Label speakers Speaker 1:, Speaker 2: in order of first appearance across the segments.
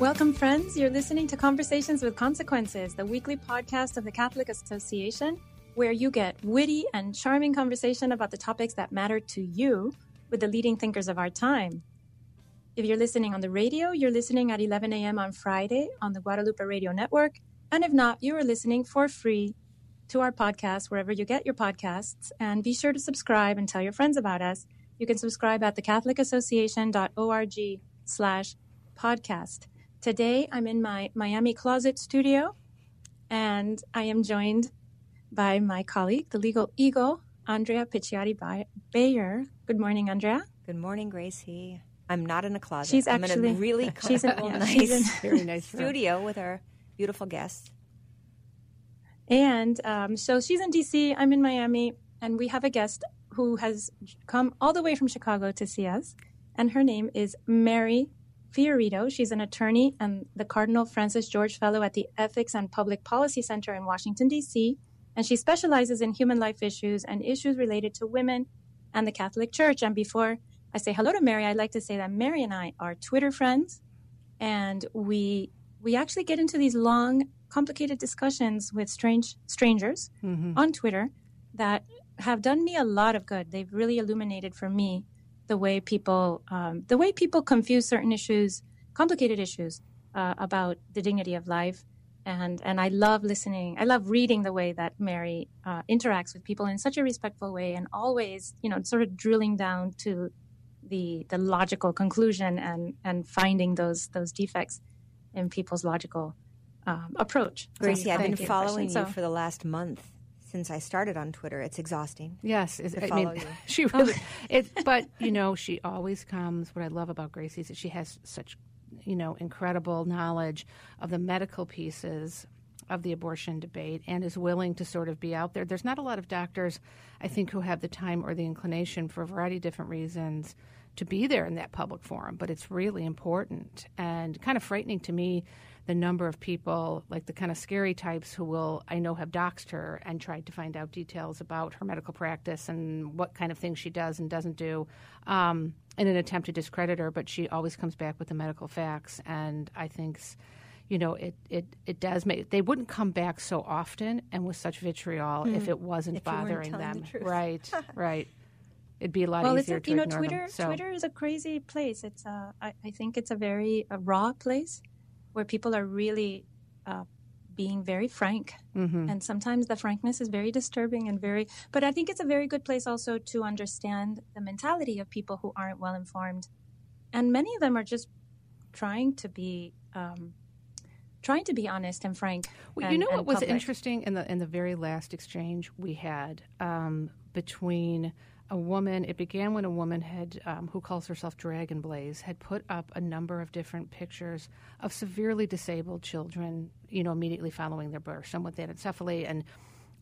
Speaker 1: Welcome, friends. You're listening to Conversations with Consequences, the weekly podcast of the Catholic Association, where you get witty and charming conversation about the topics that matter to you with the leading thinkers of our time. If you're listening on the radio, you're listening at 11 a.m. on Friday on the Guadalupe Radio Network. And if not, you are listening for free to our podcast wherever you get your podcasts. And be sure to subscribe and tell your friends about us. You can subscribe at thecatholicassociation.org slash podcast. Today, I'm in my Miami closet studio, and I am joined by my colleague, the legal eagle, Andrea Picciotti Bayer. Good morning, Andrea.
Speaker 2: Good morning, Grazie. I'm not in a closet.
Speaker 1: She's
Speaker 2: I'm
Speaker 1: actually
Speaker 2: in a really
Speaker 1: she's in,
Speaker 2: comfortable,
Speaker 1: yeah,
Speaker 2: nice,
Speaker 1: she's in-
Speaker 3: Very nice.
Speaker 2: studio with our beautiful guests.
Speaker 1: And um, so she's in DC, I'm in Miami, and we have a guest who has come all the way from Chicago to see us. And her name is Mary Fiorito. She's an attorney and the Cardinal Francis George Fellow at the Ethics and Public Policy Center in Washington, D.C. And she specializes in human life issues and issues related to women and the Catholic Church. And before I say hello to Mary, I'd like to say that Mary and I are Twitter friends, and we we actually get into these long, complicated discussions with strange strangers mm-hmm. on Twitter that have done me a lot of good. They've really illuminated for me the way people um, the way people confuse certain issues, complicated issues uh, about the dignity of life. And and I love listening. I love reading the way that Mary uh, interacts with people in such a respectful way, and always, you know, sort of drilling down to the the logical conclusion and and finding those those defects in people's logical um, approach.
Speaker 2: Grazie, I've been
Speaker 1: thank you.
Speaker 2: following
Speaker 1: So-
Speaker 2: you for the last month since I started on Twitter. It's exhausting.
Speaker 3: Yes, I mean,
Speaker 2: you.
Speaker 3: she really. It, but you know, she always comes. What I love about Grazie is that she has such, you know, incredible knowledge of the medical pieces of the abortion debate, and is willing to sort of be out there. There's not a lot of doctors, I think, who have the time or the inclination for a variety of different reasons to be there in that public forum. But it's really important and kind of frightening to me the number of people, like the kind of scary types who will, I know, have doxed her and tried to find out details about her medical practice and what kind of things she does and doesn't do um, in an attempt to discredit her. But she always comes back with the medical facts. And I think, you know, it, it, it does make, they wouldn't come back so often and with such vitriol if it wasn't
Speaker 2: If
Speaker 3: bothering them.
Speaker 2: the.
Speaker 3: Right, right. It'd be a lot
Speaker 1: well, it's
Speaker 3: easier
Speaker 1: a,
Speaker 3: to
Speaker 1: you know Twitter.
Speaker 3: them. So,
Speaker 1: Twitter is a crazy place. It's a, I, I think it's a very a raw place where people are really uh, being very frank,
Speaker 3: mhm.
Speaker 1: and sometimes the frankness is very disturbing and very. But I think it's a very good place also to understand the mentality of people who aren't well informed, and many of them are just trying to be. Um, Trying to be honest and frank.
Speaker 3: Well, you know what was
Speaker 1: public.
Speaker 3: interesting in the in the very last exchange we had um, between a woman. It began when a woman had, um, who calls herself Dragon Blaze, had put up a number of different pictures of severely disabled children. You know, immediately following their birth, some with anencephaly and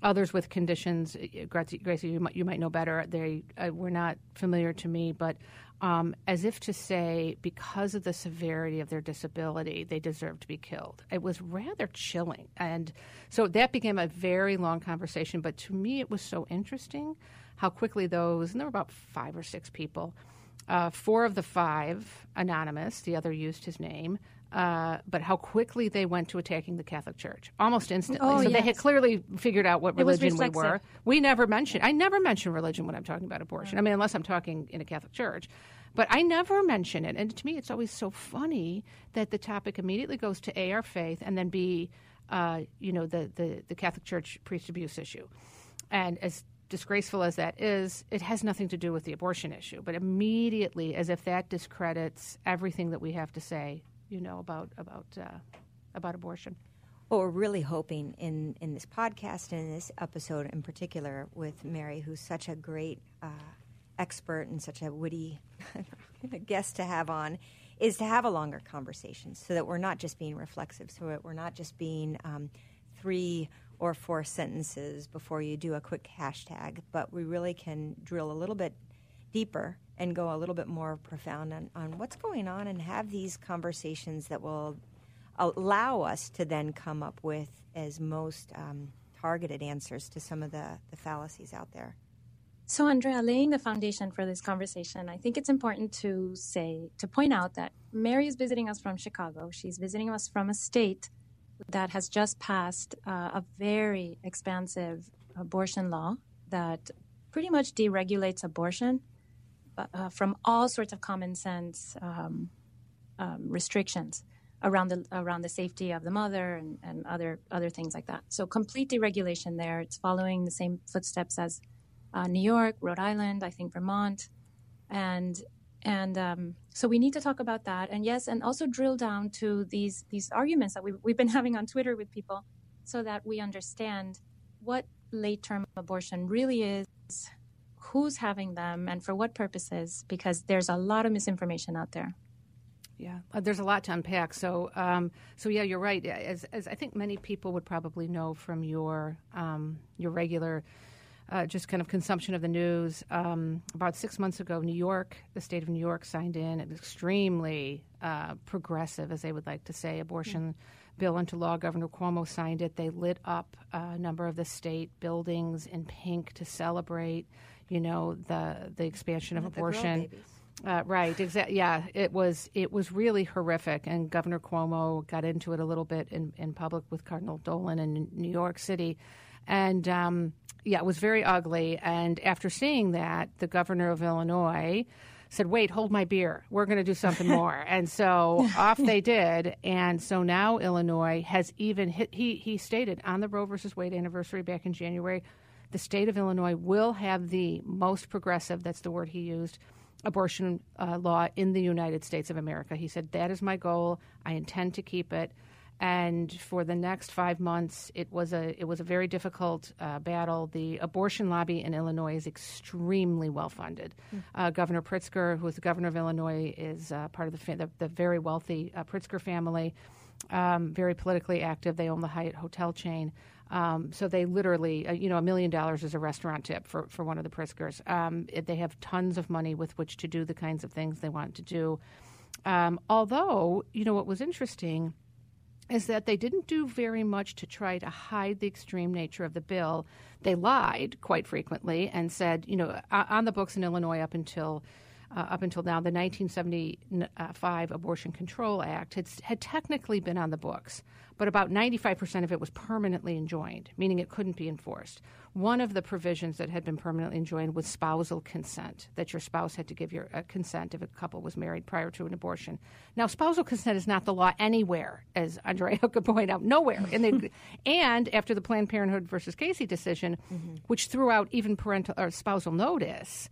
Speaker 3: others with conditions. uh, Grazie, Grazie you might you might know better. They uh, were not familiar to me, but um, as if to say, because of the severity of their disability, they deserve to be killed. It was rather chilling, and so that became a very long conversation. But to me, it was so interesting how quickly those, and there were about five or six people. Uh, four of the five anonymous, the other used his name, uh, but how quickly they went to attacking the Catholic Church almost instantly.
Speaker 1: Oh,
Speaker 3: so they had clearly figured out what religion we were. We never mention. I never mention religion when I'm talking about abortion. I mean, unless I'm talking in a Catholic church. But I never mention it. And to me, it's always so funny that the topic immediately goes to A, our faith, and then B, uh, you know, the, the, the Catholic Church priest abuse issue. And as disgraceful as that is, it has nothing to do with the abortion issue. But immediately, as if that discredits everything that we have to say, you know, about about uh, about abortion.
Speaker 2: Well, we're really hoping in, in this podcast and in this episode in particular with Mary, who's such a great uh, expert and such a witty guest to have on, is to have a longer conversation so that we're not just being reflexive, so that we're not just being um, three or four sentences before you do a quick hashtag, but we really can drill a little bit deeper and go a little bit more profound on, on what's going on and have these conversations that will allow us to then come up with as most um, targeted answers to some of the, the fallacies out there.
Speaker 1: So, Andrea, laying the foundation for this conversation, I think it's important to say, to point out that Mary is visiting us from Chicago. She's visiting us from a state that has just passed uh, a very expansive abortion law that pretty much deregulates abortion uh, from all sorts of common sense um, um, restrictions around the around the safety of the mother and, and other other things like that. So complete deregulation there. It's following the same footsteps as uh, New York, Rhode Island, I think Vermont, and and um, so we need to talk about that. And yes, and also drill down to these these arguments that we've, we've been having on Twitter with people, so that we understand what late term abortion really is, who's having them, and for what purposes. Because there's a lot of misinformation out there.
Speaker 3: Yeah, uh, there's a lot to unpack. So, um, so yeah, you're right. As, as I think many people would probably know from your um, your regular uh, just kind of consumption of the news. Um, about six months ago, New York, the state of New York, signed in an extremely uh, progressive, as they would like to say, abortion mm-hmm. bill into law. Governor Cuomo signed it. They lit up a number of the state buildings in pink to celebrate, you know, the the expansion of
Speaker 2: the
Speaker 3: abortion. Uh, right, exactly. Yeah, it was it was really horrific, and Governor Cuomo got into it a little bit in, in public with Cardinal Dolan in New York City, and um, yeah, it was very ugly. And after seeing that, the governor of Illinois said, "Wait, hold my beer. We're going to do something more." and so off they did. And so now Illinois has even hit. He he stated on the Roe versus Wade anniversary back in January, the state of Illinois will have the most progressive. That's the word he used. Abortion uh, law in the United States of America. He said, That is my goal. I intend to keep it and for the next five months, it was a it was a very difficult uh, battle. The abortion lobby in Illinois is extremely well funded. Mm. Uh, governor Pritzker, who is the governor of Illinois, is uh, part of the, fa- the, the very wealthy uh, Pritzker family. Um, very politically active. They own the Hyatt hotel chain. Um, so they literally, uh, you know, a million dollars is a restaurant tip for, for one of the Pritzkers. Um, they have tons of money with which to do the kinds of things they want to do. Um, although, you know, what was interesting is that they didn't do very much to try to hide the extreme nature of the bill. They lied quite frequently and said, you know, on the books in Illinois up until uh, up until now, the 1975 Abortion Control Act had, had technically been on the books, but about 95% of it was permanently enjoined, meaning it couldn't be enforced. One of the provisions that had been permanently enjoined was spousal consent, that your spouse had to give your uh, consent if a couple was married prior to an abortion. Now, spousal consent is not the law anywhere, as Andrea could point out, nowhere. And, they, and after the Planned Parenthood versus Casey decision, mm-hmm. which threw out even parental or spousal notice,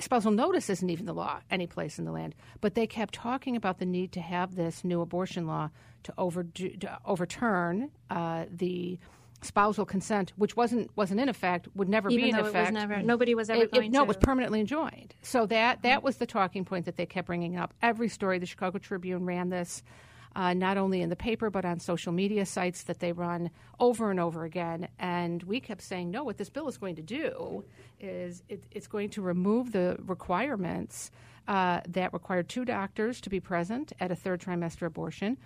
Speaker 3: spousal notice isn't even the law any place in the land. But they kept talking about the need to have this new abortion law to, overdo, to overturn uh, the spousal consent, which wasn't wasn't in effect, would never
Speaker 1: Even
Speaker 3: be in effect.
Speaker 1: It was never, nobody was ever
Speaker 3: it,
Speaker 1: going
Speaker 3: it, No,
Speaker 1: to.
Speaker 3: it was permanently enjoined. So that that was the talking point that they kept bringing up. Every story, the Chicago Tribune ran this. Uh, not only in the paper but on social media sites that they run over and over again. And we kept saying, no, what this bill is going to do is it, it's going to remove the requirements uh, that require two doctors to be present at a third trimester abortion,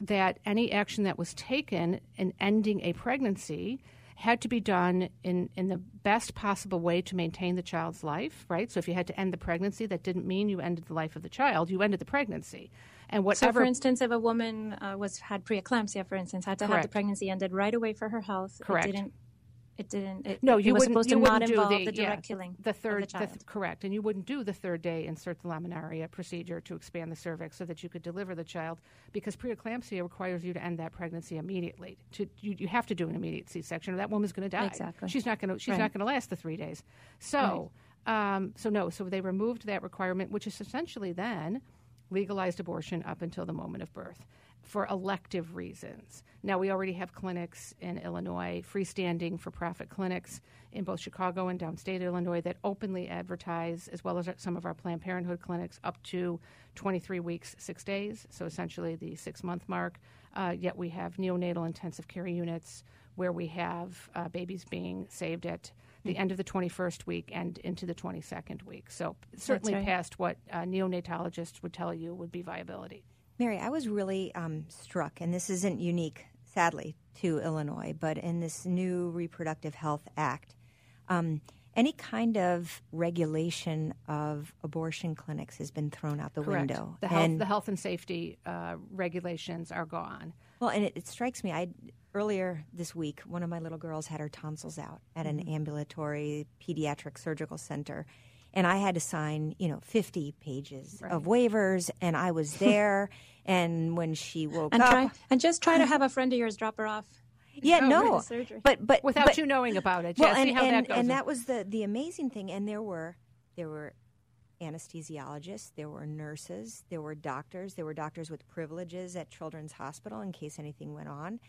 Speaker 3: that any action that was taken in ending a pregnancy had to be done in, in the best possible way to maintain the child's life, right? So if you had to end the pregnancy, that didn't mean you ended the life of the child, you ended the pregnancy. And whatever.
Speaker 1: So, for instance, if a woman uh, was had preeclampsia, for instance, had to
Speaker 3: Correct.
Speaker 1: have the pregnancy ended right away for her health,
Speaker 3: Correct.
Speaker 1: It didn't. It didn't. It,
Speaker 3: no, you
Speaker 1: it was supposed to
Speaker 3: do
Speaker 1: involve
Speaker 3: the,
Speaker 1: the direct
Speaker 3: yeah,
Speaker 1: killing.
Speaker 3: The third,
Speaker 1: of the child.
Speaker 3: correct, and you wouldn't do the third day insert the laminaria procedure to expand the cervix so that you could deliver the child, because preeclampsia requires you to end that pregnancy immediately. To you, you have to do an immediate C-section, or that woman's going to die.
Speaker 1: Exactly.
Speaker 3: She's not going to. She's
Speaker 1: Right.
Speaker 3: not going to last the three days. So, um, so no. So they removed that requirement, which is essentially then legalized abortion up until the moment of birth for elective reasons. Now, we already have clinics in Illinois, freestanding for profit clinics in both Chicago and downstate Illinois that openly advertise, as well as some of our Planned Parenthood clinics, up to 23 weeks, six days, so essentially the six month mark. Uh, yet we have neonatal intensive care units where we have uh, babies being saved at the end of the 21st week and into the 22nd week. So, certainly
Speaker 1: right.
Speaker 3: past what uh, neonatologists would tell you would be viability.
Speaker 2: Mary, I was really um, struck, and this isn't unique, sadly, to Illinois, but in this new Reproductive Health Act, um, any kind of regulation of abortion clinics has been thrown out the
Speaker 3: Correct.
Speaker 2: window.
Speaker 3: The health,
Speaker 2: And-
Speaker 3: the health and safety uh, regulations are gone.
Speaker 2: Well, and it, it strikes me. I earlier this week, one of my little girls had her tonsils out at an ambulatory pediatric surgical center, and I had to sign, you know, fifty pages of waivers, and I was there. and when she woke
Speaker 1: And
Speaker 2: up,
Speaker 1: try and just try to have a friend of yours drop her off.
Speaker 2: yeah, no,
Speaker 1: the surgery.
Speaker 2: but but
Speaker 3: Without
Speaker 2: but,
Speaker 3: you knowing about it.
Speaker 2: well,
Speaker 3: yeah,
Speaker 2: and,
Speaker 3: see how
Speaker 2: and,
Speaker 3: that goes.
Speaker 2: and that was the the amazing thing. And there were there were anesthesiologists, there were nurses, there were doctors, there were doctors with privileges at Children's Hospital in case anything went on.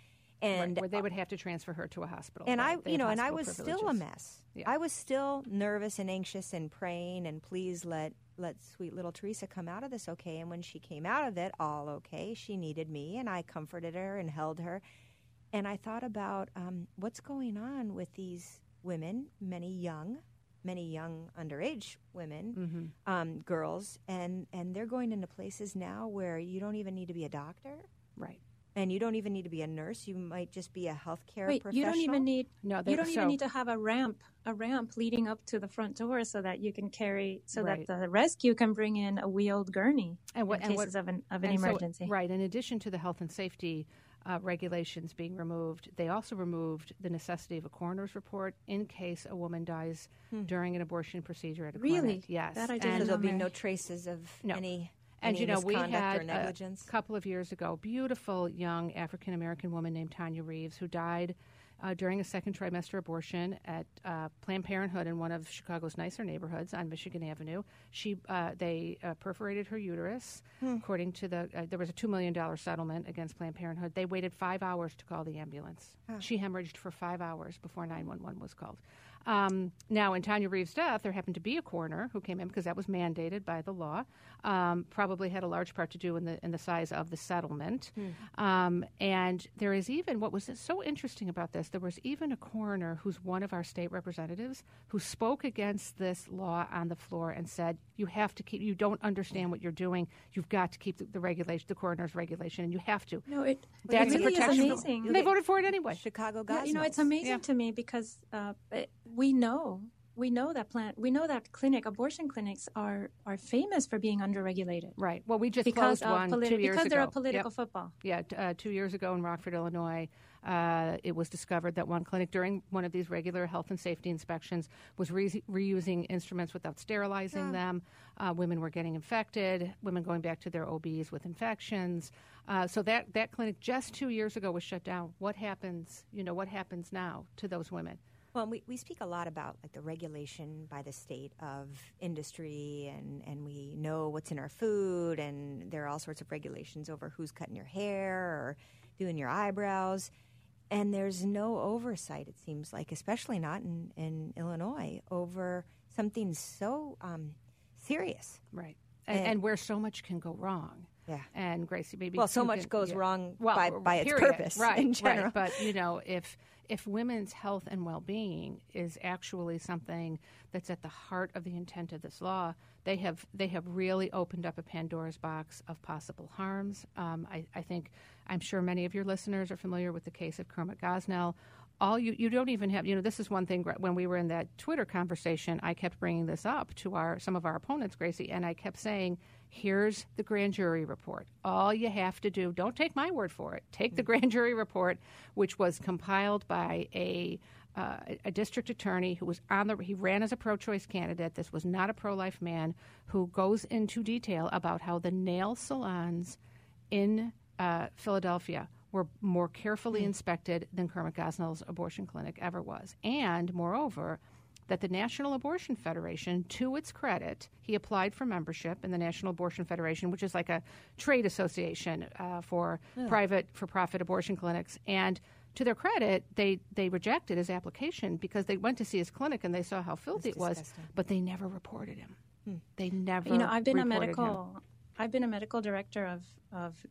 Speaker 2: And
Speaker 3: Right, where they would have to transfer her to a hospital.
Speaker 2: and
Speaker 3: right?
Speaker 2: I, you know, and I was still a mess.
Speaker 3: Yeah.
Speaker 2: I was still nervous and anxious and praying and please let let sweet little Teresa come out of this okay. And when she came out of it all okay, she needed me, and I comforted her and held her. And I thought about um, what's going on with these women, many young, many young underage women,
Speaker 3: Mm-hmm.
Speaker 2: um, girls, and and they're going into places now where you don't even need to be a doctor.
Speaker 3: Right.
Speaker 2: And you don't even need to be a nurse. You might just be a healthcare
Speaker 1: Wait,
Speaker 2: professional.
Speaker 1: you don't even need
Speaker 3: No,
Speaker 1: you don't
Speaker 3: so-
Speaker 1: even need to have a ramp, a ramp leading up to the front door so that you can carry, so
Speaker 3: Right.
Speaker 1: that the rescue can bring in a wheeled gurney
Speaker 3: And what-
Speaker 1: in
Speaker 3: and what-
Speaker 1: cases of an of an
Speaker 3: And so-
Speaker 1: emergency.
Speaker 3: right. In addition to the health and safety uh, regulations being removed, they also removed the necessity of a coroner's report in case a woman dies during an abortion procedure at a
Speaker 1: Really?
Speaker 3: clinic. Yes.
Speaker 1: That I
Speaker 2: So
Speaker 1: didn't
Speaker 3: And-
Speaker 2: there'll be no traces of
Speaker 3: No.
Speaker 2: any,
Speaker 3: And you know, we had a couple of years ago, beautiful young African American woman named Tonya Reaves who died uh, during a second trimester abortion at uh, Planned Parenthood in one of Chicago's nicer neighborhoods on Michigan Avenue. She uh, they uh, perforated her uterus. According to the, uh, there was a two million dollar settlement against Planned Parenthood. They waited five hours to call the ambulance. She hemorrhaged for five hours before nine one one was called. Um, now, in Tonya Reaves' death, there happened to be a coroner who came in because that was mandated by the law. Um, probably had a large part to do in the in the size of the settlement. Um, and there is even what was so interesting about this. There was even a coroner who's one of our state representatives who spoke against this law on the floor and said, "You have to keep. You don't understand what you're doing. You've got to keep the, the regulation, the coroner's regulation, and you have to."
Speaker 1: No, it,
Speaker 3: That's
Speaker 1: it really
Speaker 3: a protection.
Speaker 1: is amazing.
Speaker 3: And they voted for it anyway.
Speaker 2: Chicago
Speaker 1: Yeah, you know, it's amazing
Speaker 3: Yeah.
Speaker 1: to me because uh, it, we know we know that plant we know that clinic abortion clinics are are famous for being underregulated
Speaker 3: Right. Well, we just
Speaker 1: because
Speaker 3: closed one
Speaker 1: politi-
Speaker 3: two years
Speaker 1: because
Speaker 3: ago.
Speaker 1: they're a
Speaker 3: Yep.
Speaker 1: political football.
Speaker 3: Yeah, uh, two years ago in Rockford, Illinois, uh, it was discovered that one clinic during one of these regular health and safety inspections was re- reusing instruments without sterilizing them. Uh, women were getting infected. Women going back to their OBs with infections. Uh, so that that clinic just two years ago was shut down. What happens? You know, what happens now to those women?
Speaker 2: Well, we, we speak a lot about like the regulation by the state of industry, and, and we know what's in our food, and there are all sorts of regulations over who's cutting your hair or doing your eyebrows. And there's no oversight, it seems like, especially not in, in Illinois, over something so um, serious.
Speaker 3: Right. And,
Speaker 2: And-
Speaker 3: and where so much can go wrong.
Speaker 2: Yeah.
Speaker 3: And Grazie, maybe
Speaker 2: Well, so much
Speaker 3: can-
Speaker 2: goes
Speaker 3: yeah.
Speaker 2: wrong
Speaker 3: well,
Speaker 2: by- by its purpose
Speaker 3: right?
Speaker 2: in general.
Speaker 3: Right. But you know, if if women's health and well-being is actually something that's at the heart of the intent of this law, they have they have really opened up a Pandora's box of possible harms. Um, I, I think I'm sure many of your listeners are familiar with the case of Kermit Gosnell. All you you don't even have you know this is one thing when we were in that Twitter conversation I kept bringing this up to our some of our opponents Grazie and I kept saying here's the grand jury report. All you have to do don't take my word for it take the grand jury report which was compiled by a uh, a district attorney who was on the he ran as a pro-choice candidate. This was not a pro-life man who goes into detail about how the nail salons in uh, Philadelphia were more carefully inspected than Kermit Gosnell's abortion clinic ever was. And moreover, that the National Abortion Federation, to its credit, he applied for membership in the National Abortion Federation, which is like a trade association uh, for private for profit abortion clinics. And to their credit, they, they rejected his application because they went to see his clinic and they saw how filthy it was,
Speaker 2: disgusting.
Speaker 3: but they never reported him. They never.
Speaker 1: You know, I've been a
Speaker 3: reported him.
Speaker 1: medical I've been a medical director of of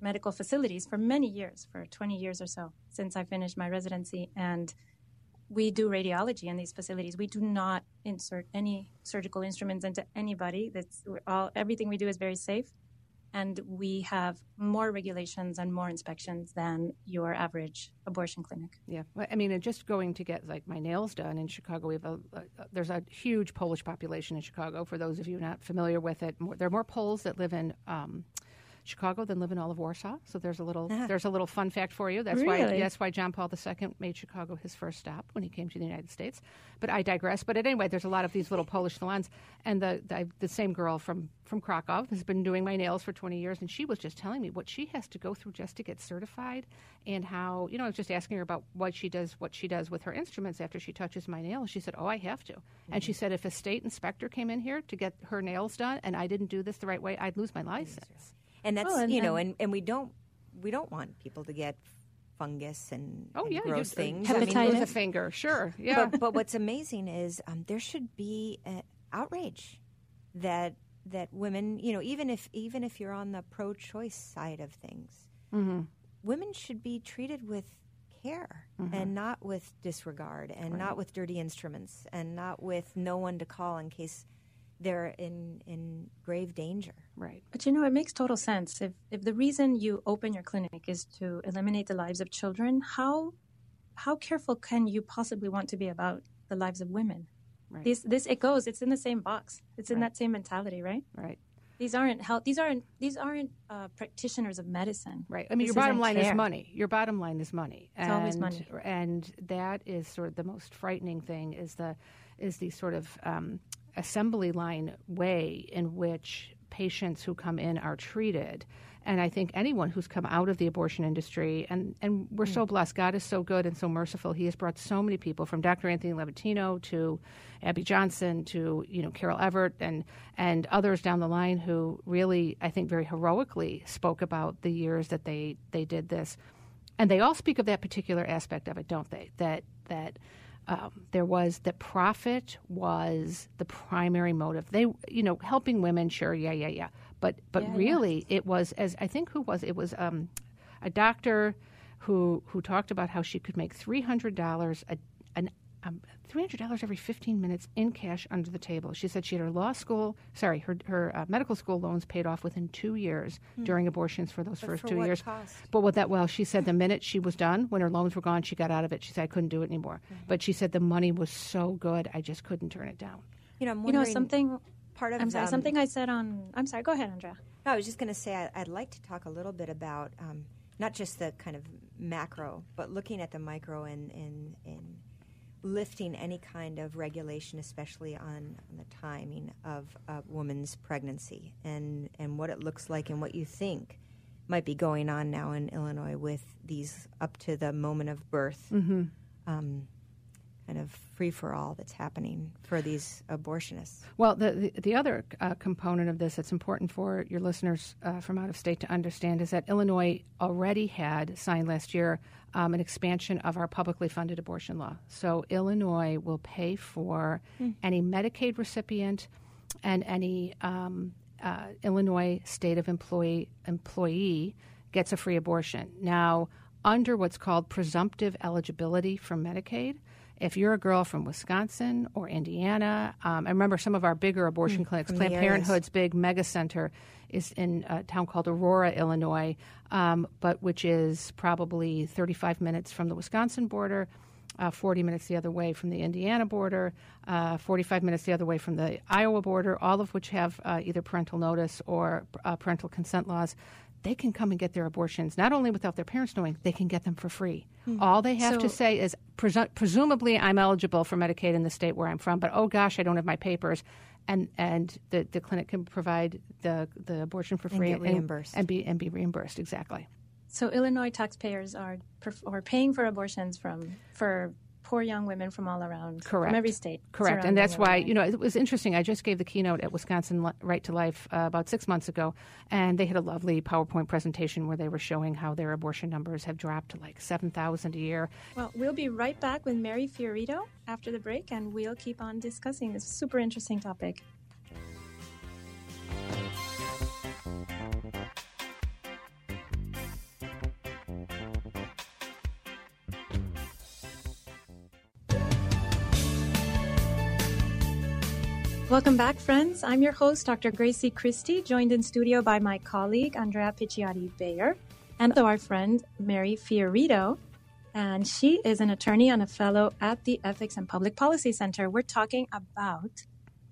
Speaker 1: medical facilities for many years, for 20 years or so since I finished my residency and we do radiology in these facilities. We do not insert any surgical instruments into anybody. That's all everything we do is very safe and we have more regulations and more inspections than your average abortion clinic.
Speaker 3: Yeah, Well, I mean, just going to get like my nails done in Chicago, we have a, a there's a huge Polish population in Chicago. For those of you not familiar with it, more, there are more Poles that live in. Um, Chicago than live in all of Warsaw. So there's a little uh-huh. there's a little fun fact for you. That's why that's why John Paul II made Chicago his first stop when he came to the United States. But I digress. But anyway, there's a lot of these little Polish salons, and the the, the same girl from from Krakow has been doing my nails for 20 years, and she was just telling me what she has to go through just to get certified, and how you know I was just asking her about what she does what she does with her instruments after she touches my nails. She said, "Oh, I have to," and she mm-hmm. said if a state inspector came in here to get her nails done, and I didn't do this the right way, I'd lose my license.
Speaker 2: And that's
Speaker 1: Oh, and-
Speaker 2: you know,
Speaker 1: and-
Speaker 2: and, and we don't we don't want people to get fungus and,
Speaker 3: Oh
Speaker 2: and
Speaker 3: yeah,
Speaker 2: gross
Speaker 3: you,
Speaker 2: things.
Speaker 3: I mean,
Speaker 1: Hepatitis.
Speaker 3: lose a finger, sure, yeah.
Speaker 2: but, but what's amazing is um, there should be uh, outrage that that women, you know, even if even if you're on the pro-choice side of things,
Speaker 3: Mm-hmm.
Speaker 2: women should be treated with care and not with disregard and not with dirty instruments and not with no one to call in case they're in in grave danger.
Speaker 3: right.
Speaker 1: But you know, it makes total sense. If if the reason you open your clinic is to eliminate the lives of children, how how careful can you possibly want to be about the lives of women?
Speaker 3: Right.
Speaker 1: This this it goes. It's in the same box. It's in
Speaker 3: Right.
Speaker 1: that same mentality, right?
Speaker 3: Right.
Speaker 1: These aren't health. These aren't these aren't uh, practitioners of medicine.
Speaker 3: Right. I mean,
Speaker 1: This
Speaker 3: your bottom
Speaker 1: isn't
Speaker 3: line is money. Your bottom line is money.
Speaker 1: It's always money.
Speaker 3: And that is sort of the most frightening thing is the is the sort of um, assembly line way in which patients who come in are treated. And I think anyone who's come out of the abortion industry, and, and we're
Speaker 1: Hmm.
Speaker 3: so blessed, God is so good and so merciful. He has brought so many people from Dr. Anthony Levatino to Abby Johnson to you know Carol Everett and and others down the line who really I think very heroically spoke about the years that they they did this, and they all speak of that particular aspect of it, don't they? That that um, there was that profit was the primary motive. They you know helping women, sure, yeah, yeah, yeah, but but
Speaker 1: Yeah, yeah.
Speaker 3: really it was as I think who was it was um, a doctor who who talked about how she could make three hundred dollars a um, three hundred dollars every fifteen minutes in cash under the table. She said she had her law school, sorry, her her uh, medical school loans paid off within two years during abortions for those first
Speaker 2: for
Speaker 3: two
Speaker 2: what
Speaker 3: years.
Speaker 2: cost?
Speaker 3: But with that, well, she said the minute she was done, when her loans were gone, she got out of it. She said I couldn't do it anymore. But she said the money was so good, I just couldn't turn it down.
Speaker 2: You know,
Speaker 1: You know something.
Speaker 2: part of
Speaker 1: I'm sorry.
Speaker 2: um,
Speaker 1: something I said on. I'm sorry. Go ahead, Andrea.
Speaker 2: No, I was just going to say I, I'd like to talk a little bit about um, not just the kind of macro, but looking at the micro and, and, and lifting any kind of regulation, especially on, on the timing of a woman's pregnancy and, and what it looks like and what you think might be going on now in Illinois with these up to the moment of birth. Um, kind of free for all that's happening for these abortionists.
Speaker 3: Well, the the, the other uh, component of this that's important for your listeners uh, from out of state to understand is that Illinois already had signed last year um, an expansion of our publicly funded abortion law. So Illinois will pay for any Medicaid recipient and any um, uh, Illinois state of employee employee gets a free abortion. Now, under what's called presumptive eligibility for Medicaid, if you're a girl from Wisconsin or Indiana, um, I remember some of our bigger abortion clinics,
Speaker 2: from the
Speaker 3: Planned. Parenthood's big mega center is in a town called Aurora, Illinois, um, but which is probably 35 minutes from the Wisconsin border. Uh, 40 minutes the other way from the Indiana border, uh, 45 minutes the other way from the Iowa border, all of which have uh, either parental notice or uh, parental consent laws. They can come and get their abortions, not only without their parents knowing, they can get them for free. Hmm. All they have to say is, presu- presumably, I'm eligible for Medicaid in the state where I'm from, but oh gosh, I don't have my papers. And, and the, the clinic can provide the, the abortion for
Speaker 2: And
Speaker 3: free
Speaker 2: get reimbursed.
Speaker 3: and, be, and be reimbursed, exactly.
Speaker 1: So Illinois taxpayers are are paying for abortions from for poor young women from all around,
Speaker 3: Correct.
Speaker 1: from every state.
Speaker 3: Correct, and that's why you know it was interesting. I just gave the keynote at Wisconsin Right to Life uh, about six months ago, and they had a lovely PowerPoint presentation where they were showing how their abortion numbers have dropped to like seven thousand a year.
Speaker 1: Well, we'll be right back with Mary Fiorito after the break, and we'll keep on discussing this super interesting topic. Welcome back, friends. I'm your host, Dr. Grazie Christie, joined in studio by my colleague, Andrea Picciotti Bayer, and also our friend, Mary Fiorito. And she is an attorney and a fellow at the Ethics and Public Policy Center. We're talking about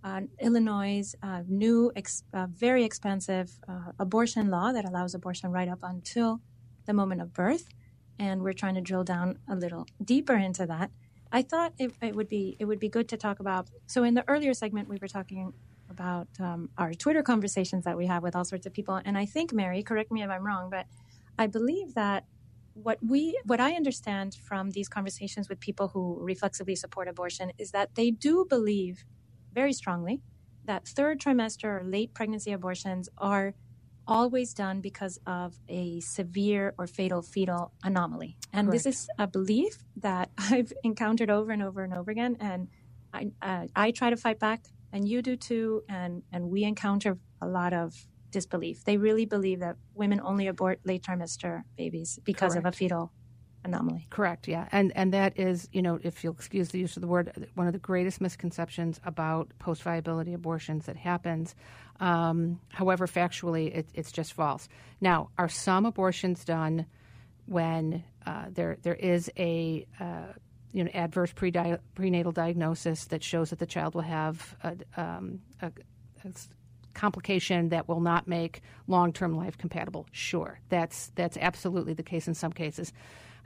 Speaker 1: uh, Illinois' uh, new, ex- uh, very expensive uh, abortion law that allows abortion right up until the moment of birth. And we're trying to drill down a little deeper into that. I thought it, it, would be it would be good to talk about. So in the earlier segment, we were talking about um, our Twitter conversations that we have with all sorts of people, and I think Mary, correct me if I'm wrong, but I believe that what we what I understand from these conversations with people who reflexively support abortion is that they do believe very strongly that third trimester or late pregnancy abortions are always done because of a severe or fatal fetal anomaly. And Correct. this is a belief that I've encountered over and over and over again. And I, uh, I try to fight back, and you do too. And, and we encounter a lot of disbelief. They really believe that women only abort late trimester babies because Correct. of a fetal anomaly.
Speaker 3: Correct. Yeah, and and that is, you know, if you'll excuse the use of the word, one of the greatest misconceptions about post viability abortions that happens. Um, however, factually, it, it's just false. Now, are some abortions done when uh, there there is a uh, you know adverse pre- prenatal diagnosis that shows that the child will have a, um, a, a complication that will not make long-term life compatible. Sure, that's that's absolutely the case in some cases.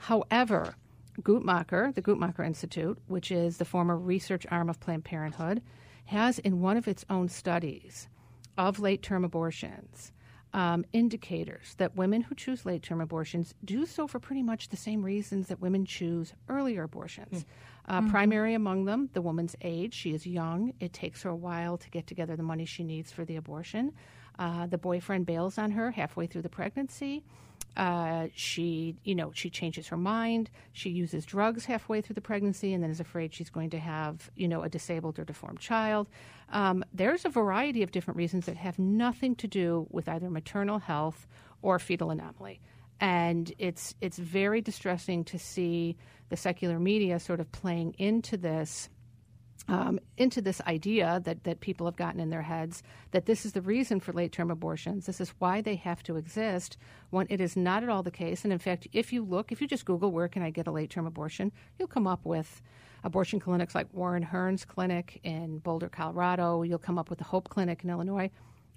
Speaker 3: However, Guttmacher, the Guttmacher Institute, which is the former research arm of Planned Parenthood, has in one of its own studies of late term abortions um, indicators that women who choose late term abortions do so for pretty much the same reasons that women choose earlier abortions. Mm. Uh, mm-hmm. Primary among them, the woman's age. She is young. It takes her a while to get together the money she needs for the abortion. Uh, the boyfriend bails on her halfway through the pregnancy. Uh, she, you know, she changes her mind. She uses drugs halfway through the pregnancy, and then is afraid she's going to have, you know, a disabled or deformed child. Um, there's a variety of different reasons that have nothing to do with either maternal health or fetal anomaly, and it's it's very distressing to see the secular media sort of playing into this um, into this idea that, that people have gotten in their heads that this is the reason for late term abortions. This is why they have to exist when it is not at all the case. And in fact, if you look, if you just Google where can I get a late term abortion, you'll come up with abortion clinics like Warren Hern's clinic in Boulder, Colorado. You'll come up with the Hope Clinic in Illinois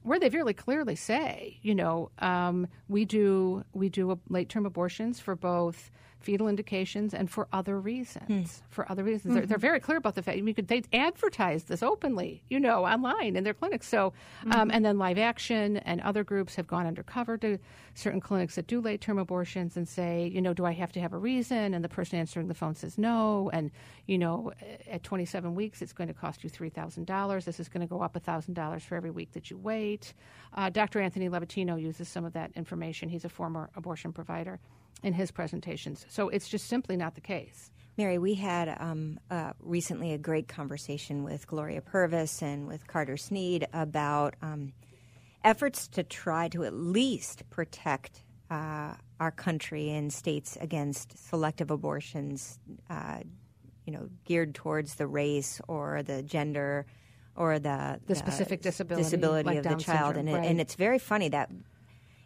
Speaker 3: where they very clearly say, you know, um, we do we do late term abortions for both fetal indications and for other reasons. Mm. For other reasons, mm-hmm. they're, they're, very clear about the fact. We could they advertise this openly, you know, online in their clinics. So, um, mm-hmm. um, and then Live Action and other groups have gone undercover to certain clinics that do late term abortions and say, you know, do I have to have a reason? And the person answering the phone says no. And you know, at 27 weeks, it's going to cost you three thousand dollars. This is going to go up thousand dollars for every week that you wait. Uh, Dr. Anthony Levatino uses some of that information. He's a former abortion provider in his presentations. So it's just simply not the case.
Speaker 2: Mary, we had um, uh, recently a great conversation with Gloria Purvis and with Carter Snead about um, efforts to try to at least protect uh, our country and states against selective abortions, uh, you know, geared towards the race or the gender or the,
Speaker 3: the, the specific disability,
Speaker 2: disability
Speaker 3: like
Speaker 2: of
Speaker 3: Down
Speaker 2: the child.
Speaker 3: Syndrome,
Speaker 2: and,
Speaker 3: right.
Speaker 2: and it's very funny that,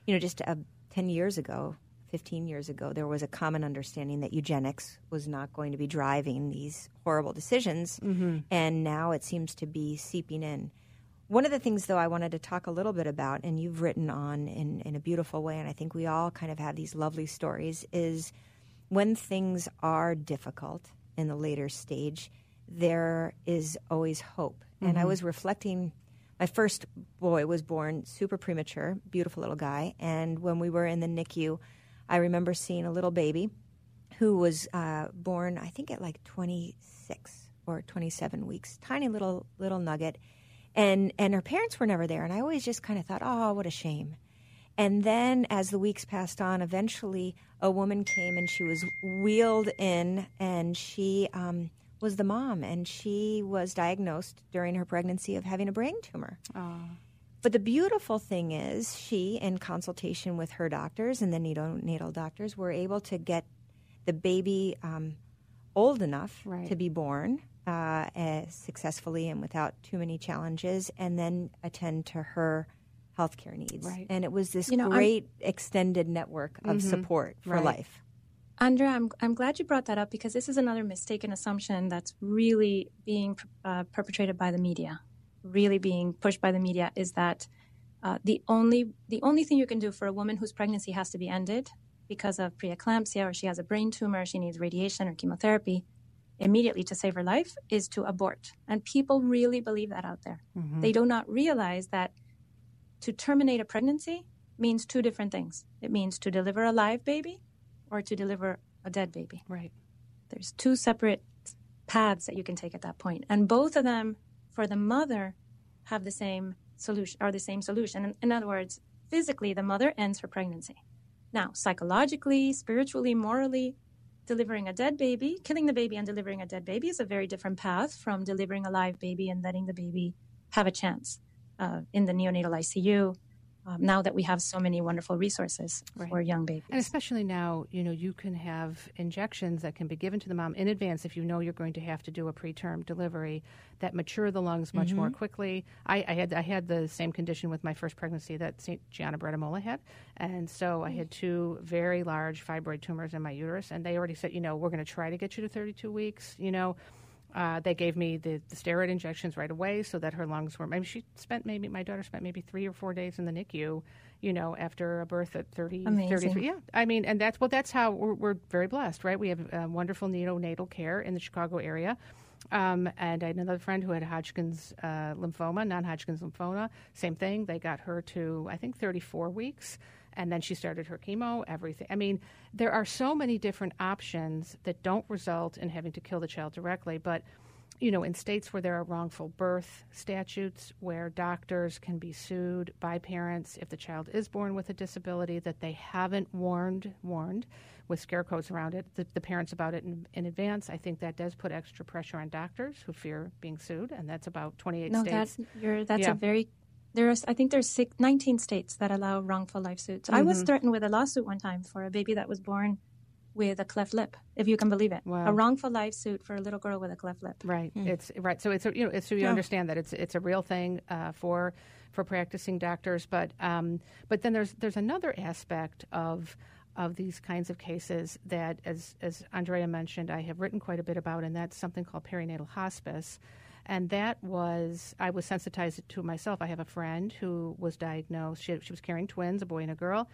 Speaker 2: you know, just uh, 10 years ago, 15 years ago, there was a common understanding that eugenics was not going to be driving these horrible decisions. Mm-hmm. And now it seems to be seeping in. One of the things, though, I wanted to talk a little bit about, and you've written on in, in a beautiful way, and I think we all kind of have these lovely stories, is when things are difficult in the later stage, there is always hope. Mm-hmm. And I mm-hmm. was reflecting my first boy was born super premature, beautiful little guy. And when we were in the NICU, I remember seeing a little baby who was uh, born, I think, at like 26 or 27 weeks, tiny little little nugget, and and her parents were never there, and I always just kind of thought, oh, what a shame. And then, as the weeks passed on, eventually a woman came and she was wheeled in, and she um, was the mom, and she was diagnosed during her pregnancy of having a brain tumor. Oh. But the beautiful thing is, she, in consultation with her doctors and the neonatal doctors, were able to get the baby um, old enough
Speaker 3: right.
Speaker 2: to be born uh, uh, successfully and without too many challenges, and then attend to her healthcare needs.
Speaker 3: Right.
Speaker 2: And it was this
Speaker 1: You know, I'm-
Speaker 2: great extended network of support for
Speaker 3: Right.
Speaker 2: life.
Speaker 1: Andrea, I'm, I'm glad you brought that up because this is another mistaken assumption that's really being uh, perpetrated by the media, really being pushed by the media, is that uh, the only the only thing you can do for a woman whose pregnancy has to be ended because of preeclampsia or she has a brain tumor, she needs radiation or chemotherapy immediately to save her life is to abort. And people really believe that out there. They do not realize that to terminate a pregnancy means two different things. It means to deliver a live baby or to deliver a dead baby.
Speaker 3: Right.
Speaker 1: There's two separate paths that you can take at that point, and both of them for the mother have the same solution or the same solution. In, in other words, physically the mother ends her pregnancy. Now, psychologically, spiritually, morally, delivering a dead baby, killing the baby and delivering a dead baby is a very different path from delivering a live baby and letting the baby have a chance uh, in the neonatal ICU. Um, now that we have so many wonderful resources
Speaker 3: Right.
Speaker 1: for young babies.
Speaker 3: And especially now, you know, you can have injections that can be given to the mom in advance if you know you're going to have to do a preterm delivery that mature the lungs much more quickly. I, I had I had the same condition with my first pregnancy that St. Gianna Beretta Molla had, and so I had two very large fibroid tumors in my uterus, and they already said, you know, we're going to try to get you to 32 weeks, you know. Uh, they gave me the, the steroid injections right away so that her lungs were. Maybe she spent maybe my daughter spent maybe three or four days in the NICU, you know, after a birth at 30,
Speaker 1: Amazing.
Speaker 3: 33. Yeah, I mean, and that's well, that's how we're, we're very blessed, right? We have uh, wonderful neonatal care in the Chicago area. Um, and I had another friend who had Hodgkin's uh, lymphoma, non-Hodgkin's lymphoma. Same thing. They got her to I think 34 weeks, and then she started her chemo. Everything. I mean, there are so many different options that don't result in having to kill the child directly, but you know, in states where there are wrongful birth statutes, where doctors can be sued by parents if the child is born with a disability that they haven't warned warned with scare codes around it, the, the parents about it in, in advance. I think that does put extra pressure on doctors who fear being sued, and that's about 28
Speaker 1: No,
Speaker 3: states.
Speaker 1: that's you're that's
Speaker 3: Yeah.
Speaker 1: a very there's I think there's six, 19 states that allow wrongful life suits. I
Speaker 3: Mm-hmm.
Speaker 1: was threatened with a lawsuit one time for a baby that was born with a cleft lip, if you can believe it.
Speaker 3: Wow.
Speaker 1: A wrongful life suit for a little girl with a cleft lip.
Speaker 3: Right. It's right. So it's a, you know, it's, so you understand that it's it's a real thing uh, for for practicing doctors. But um, but then there's there's another aspect of of these kinds of cases that, as as Andrea mentioned, I have written quite a bit about, and that's something called perinatal hospice. And that was, I was sensitized to it myself. I have a friend who was diagnosed, she, she was carrying twins, a boy and a girl,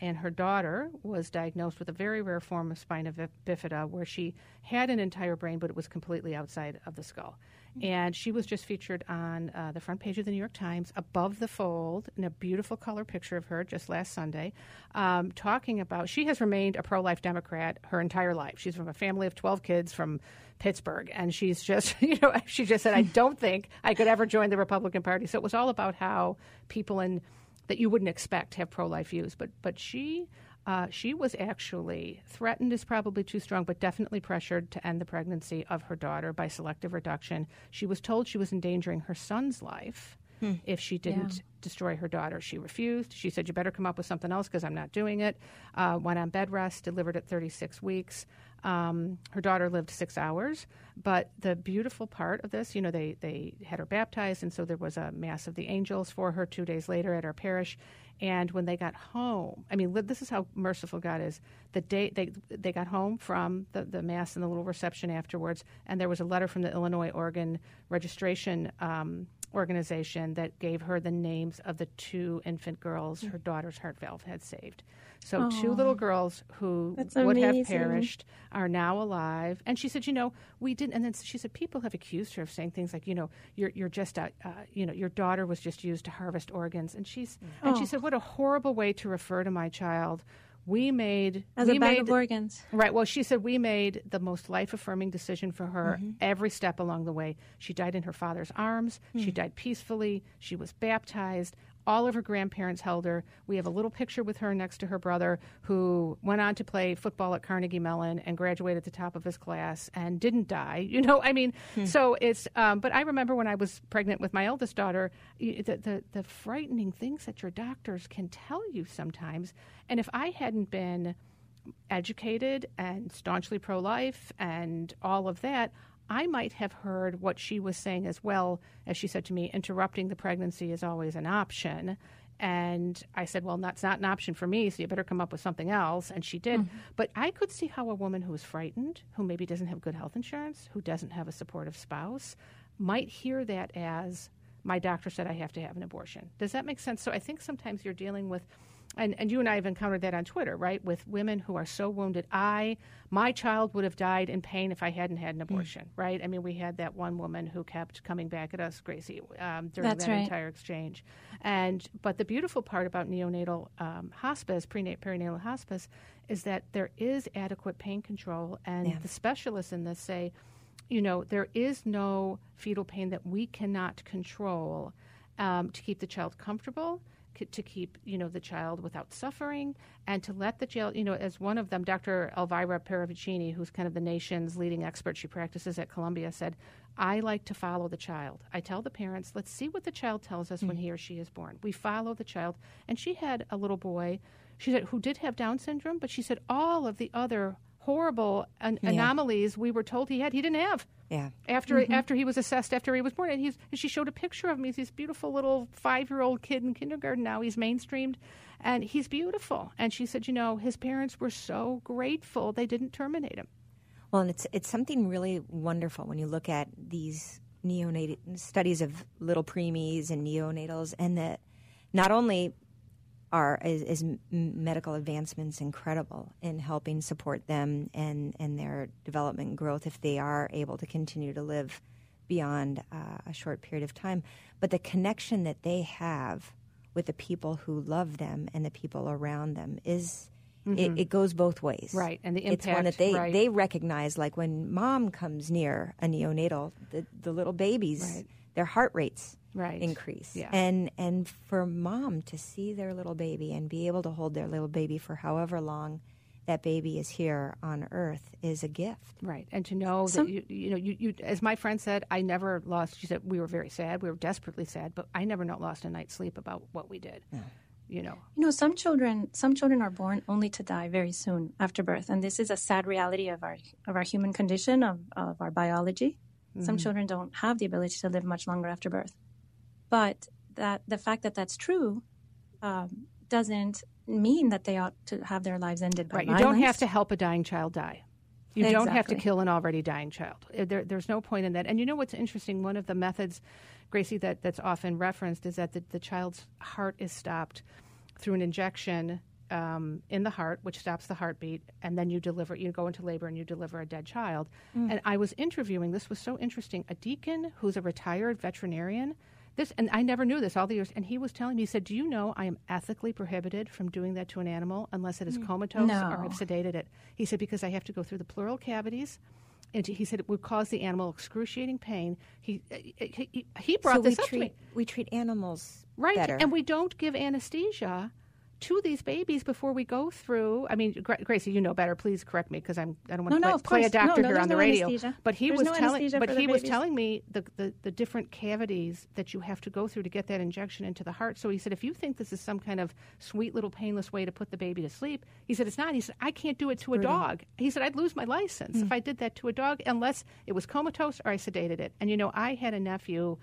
Speaker 3: and her daughter was diagnosed with a very rare form of spina bifida where she had an entire brain, but it was completely outside of the skull. And she was just featured on uh, the front page of the New York Times, above the fold, in a beautiful color picture of her just last Sunday, um, talking about. She has remained a pro life Democrat her entire life. She's from a family of 12 kids from Pittsburgh, and she's just, you know, she just said, I don't think I could ever join the Republican Party. So it was all about how people in that you wouldn't expect have pro-life views. But but she uh, she was actually threatened is probably too strong, but definitely pressured to end the pregnancy of her daughter by selective reduction. She was told she was endangering her son's life. If she didn't
Speaker 1: Yeah.
Speaker 3: destroy her daughter, she refused. She said, "You better come up with something else because I'm not doing it." Uh, went on bed rest, delivered at 36 weeks. Um, her daughter lived six hours, but the beautiful part of this, you know, they they had her baptized, and so there was a mass of the angels for her two days later at our parish. And when they got home, I mean, this is how merciful God is. The day they they got home from the, the mass and the little reception afterwards, and there was a letter from the Illinois Organ Registration um, Organization that gave her the names of the two infant girls her daughter's heart valve had saved. So two little girls who
Speaker 1: That's
Speaker 3: would have perished are now alive. And she said, you know, we didn't. And then she said, people have accused her of saying things like, you know, you're you're just a, uh, you know, your daughter was just used to harvest organs. And she's and she
Speaker 1: Oh.
Speaker 3: said, what a horrible way to refer to my child. We made
Speaker 1: As
Speaker 3: we
Speaker 1: a bag
Speaker 3: made,
Speaker 1: of organs.
Speaker 3: Right. Well, she said we made the most life affirming decision for her
Speaker 1: Mm-hmm.
Speaker 3: every step along the way. She died in her father's arms.
Speaker 1: Hmm.
Speaker 3: She died peacefully. She was baptized. All of her grandparents held her. We have a little picture with her next to her brother, who went on to play football at Carnegie Mellon and graduated at the top of his class and didn't die. You know, I mean,
Speaker 1: Hmm.
Speaker 3: so it's. Um, but I remember when I was pregnant with my eldest daughter, the, the the frightening things that your doctors can tell you sometimes. And if I hadn't been educated and staunchly pro life and all of that, I might have heard what she was saying as well as she said to me, interrupting the pregnancy is always an option. And I said, Well, that's not an option for me, so you better come up with something else. And she did. Mm-hmm. But I could see how a woman who is frightened, who maybe doesn't have good health insurance, who doesn't have a supportive spouse, might hear that as my doctor said I have to have an abortion. Does that make sense? So I think sometimes you're dealing with and, and you and I have encountered that on Twitter, right? With women who are so wounded. I, my child would have died in pain if I hadn't had an mm. abortion, mm. right? I mean, we had that one woman who kept coming back at us, Grazie, um, during
Speaker 1: That's
Speaker 3: that
Speaker 1: right.
Speaker 3: entire exchange. And but the beautiful part about neonatal um, hospice, prenatal perinatal hospice, is that there is adequate pain control, and yeah. the specialists in this say, you know, there is no fetal pain that we cannot control um, to keep the child comfortable to keep you know the child without suffering and to let the child you know as one of them dr elvira parravicini who's kind of the nation's leading expert she practices at columbia said i like to follow the child i tell the parents let's see what the child tells us mm-hmm. when he or she is born we follow the child and she had a little boy she said who did have down syndrome but she said all of the other horrible an- yeah. anomalies we were told he had he didn't have
Speaker 2: yeah.
Speaker 3: After mm-hmm. after he was assessed, after he was born, and he's and she showed a picture of him. He's this beautiful little five year old kid in kindergarten now. He's mainstreamed, and he's beautiful. And she said, you know, his parents were so grateful they didn't terminate him.
Speaker 2: Well, and it's it's something really wonderful when you look at these neonatal studies of little preemies and neonatals, and that not only are is, is, medical advancements incredible in helping support them and, and their development and growth if they are able to continue to live beyond uh, a short period of time. But the connection that they have with the people who love them and the people around them is mm-hmm. it, it, goes both ways.
Speaker 3: Right, and the impact.
Speaker 2: It's one that they
Speaker 3: right.
Speaker 2: they recognize, like when mom comes near a neonatal, the the little babies, right. Their heart rates
Speaker 3: right.
Speaker 2: increase.
Speaker 3: Yeah.
Speaker 2: And and for mom to see their little baby and be able to hold their little baby for however long that baby is here on earth is a gift.
Speaker 3: Right. And to know Some, that you you know you, you as my friend said, I never lost she said we were very sad, we were desperately sad, but I never not lost a night's sleep about what we did. Yeah. You know.
Speaker 1: You know, some children some children are born only to die very soon after birth. And this is a sad reality of our of our human condition, of, of our biology. Mm-hmm. Some children don't have the ability to live much longer after birth. But that the fact that that's true um, doesn't mean that they ought to have their lives ended by
Speaker 3: right.
Speaker 1: Violence.
Speaker 3: You don't have to help a dying child die. You exactly. don't have to kill an already dying child. Uh, there, there's no point in that. And you know what's interesting? One of the methods, Grazie, that, that's often referenced is that the, the child's heart is stopped through an injection um, in the heart, which stops the heartbeat, and then you deliver, you go into labor and you deliver a dead child. Mm. And I was interviewing, this was so interesting, a deacon who's a retired veterinarian this, and I never knew this all the years. And he was telling me, he said, "Do you know I am ethically prohibited from doing that to an animal unless it is mm. comatose
Speaker 1: no.
Speaker 3: or I've sedated it?" He said because I have to go through the pleural cavities. And he said it would cause the animal excruciating pain. He he, he brought
Speaker 2: so
Speaker 3: this
Speaker 2: up
Speaker 3: treat, to me.
Speaker 2: We treat animals
Speaker 3: right,
Speaker 2: better.
Speaker 3: and we don't give anesthesia to these babies before we go through. I mean, Gra- Grazie, you know better. Please correct me because I'm I don't want
Speaker 1: no,
Speaker 3: to
Speaker 1: no,
Speaker 3: play, play, a doctor
Speaker 1: no,
Speaker 3: here on the radio.
Speaker 1: Anesthesia.
Speaker 3: But he
Speaker 1: there's
Speaker 3: was telling, but he
Speaker 1: was
Speaker 3: telling me the, the the different cavities that you have to go through to get that injection into the heart. So he said, if you think this is some kind of sweet little painless way to put the baby to sleep, he said it's not. He said I can't do it to a dog. He said I'd lose my license mm. if I did that to a dog unless it was comatose or I sedated it. And you know, I had a nephew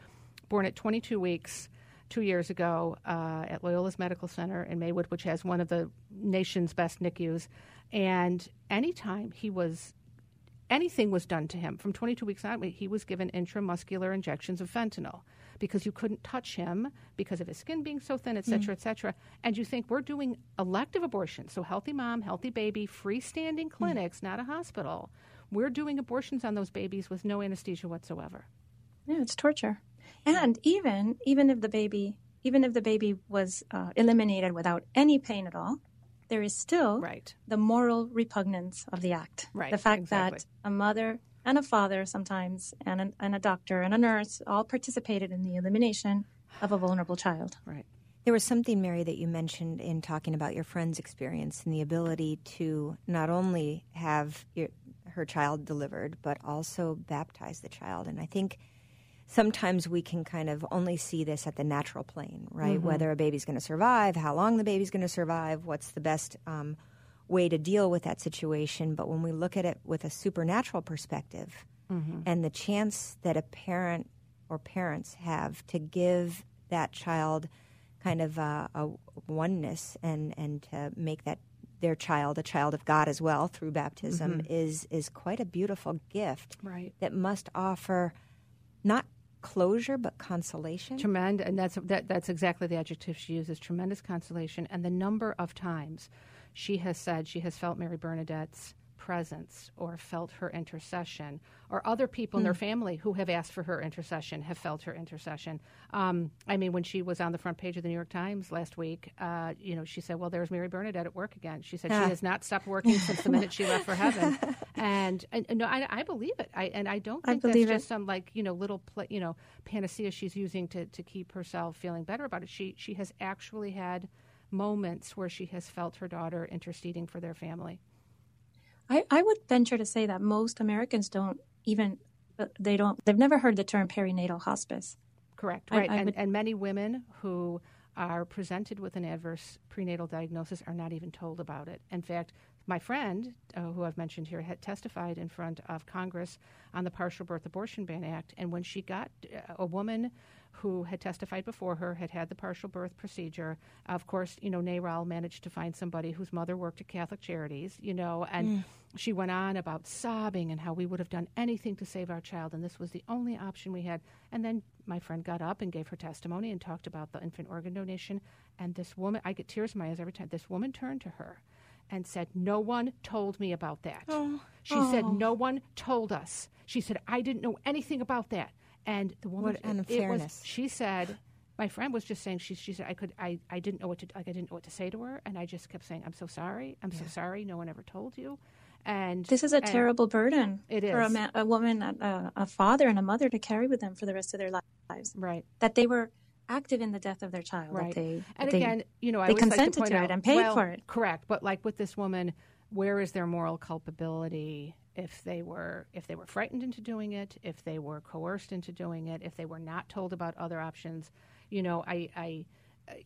Speaker 3: born at 22 weeks two years ago uh, at Loyola's Medical Center in Maywood, which has one of the nation's best NICUs. And anytime he was, anything was done to him from 22 weeks on, he was given intramuscular injections of fentanyl because you couldn't touch him because of his skin being so thin, et cetera, mm. et cetera. And you think we're doing elective abortions, so healthy mom, healthy baby, freestanding mm. clinics, mm. not a hospital. We're doing abortions on those babies with no anesthesia whatsoever.
Speaker 1: Yeah, it's torture. And even even if the baby even if the baby was uh, eliminated without any pain at all, there is still
Speaker 3: right.
Speaker 1: the moral repugnance of the act.
Speaker 3: Right.
Speaker 1: The fact
Speaker 3: exactly.
Speaker 1: that a mother and a father sometimes and a, and a doctor and a nurse all participated in the elimination of a vulnerable child.
Speaker 3: Right.
Speaker 2: There was something, Mary, that you mentioned in talking about your friend's experience and the ability to not only have your, her child delivered, but also baptize the child. And I think – sometimes we can kind of only see this at the natural plane, right? Mm-hmm. Whether a baby's going to survive, how long the baby's going to survive, what's the best um, way to deal with that situation. But when we look at it with a supernatural perspective, mm-hmm. and the chance that a parent or parents have to give that child kind of a, a oneness and, and to make that their child a child of God as well through baptism mm-hmm. is is quite a beautiful gift
Speaker 3: right.
Speaker 2: that must offer not closure but consolation.
Speaker 3: Tremendous, and that's that, that's exactly the adjective she uses: tremendous consolation. And the number of times she has said she has felt Mary Bernadette's presence or felt her intercession, or other people mm. in their hmm. family who have asked for her intercession have felt her intercession. Um, I mean, when she was on the front page of the New York Times last week, uh, you know, she said, "Well, there's Mary Bernadette at work again." She said she has not stopped working since the minute she left for heaven, and, and, and no, I, I, believe it. I and I don't think I that's it. just some like you know little pl- you know panacea she's using to to keep herself feeling better about it. She she has actually had moments where she has felt her daughter interceding for their family.
Speaker 1: I, I would venture to say that most Americans don't even they don't they've never heard the term perinatal hospice.
Speaker 3: Correct. Right. I, I and, would, and many women who are presented with an adverse prenatal diagnosis are not even told about it. In fact, my friend, uh, who I've mentioned here, had testified in front of Congress on the Partial Birth Abortion Ban Act. And when she got uh, a woman who had testified before her, had had the partial birth procedure. Of course, you know, NARAL managed to find somebody whose mother worked at Catholic Charities, you know, and mm. she went on about sobbing and how we would have done anything to save our child, and this was the only option we had. And then my friend got up and gave her testimony and talked about the infant organ donation. And this woman, I get tears in my eyes every time, this woman turned to her and said, No one told me about that. Oh. She oh. said, No one told us. She said, I didn't know anything about that. And the woman,
Speaker 2: what unfairness.
Speaker 3: Was, she said, my friend was just saying she she said I could I, I didn't know what to like I didn't know what to say to her. And I just kept saying I'm so sorry. I'm yeah. so sorry. No one ever told you. And
Speaker 1: this is a terrible burden
Speaker 3: it is
Speaker 1: for a, man, a woman a, a, father and a mother to carry with them for the rest of their lives.
Speaker 3: Right.
Speaker 1: That they were active in the death of their child
Speaker 3: right.
Speaker 1: they,
Speaker 3: and again you know I
Speaker 1: they consented
Speaker 3: like to,
Speaker 1: to
Speaker 3: out,
Speaker 1: it and paid
Speaker 3: well,
Speaker 1: for it.
Speaker 3: correct. But like with this woman where is their moral culpability if they were if they were frightened into doing it, if they were coerced into doing it, if they were not told about other options. You know, I, I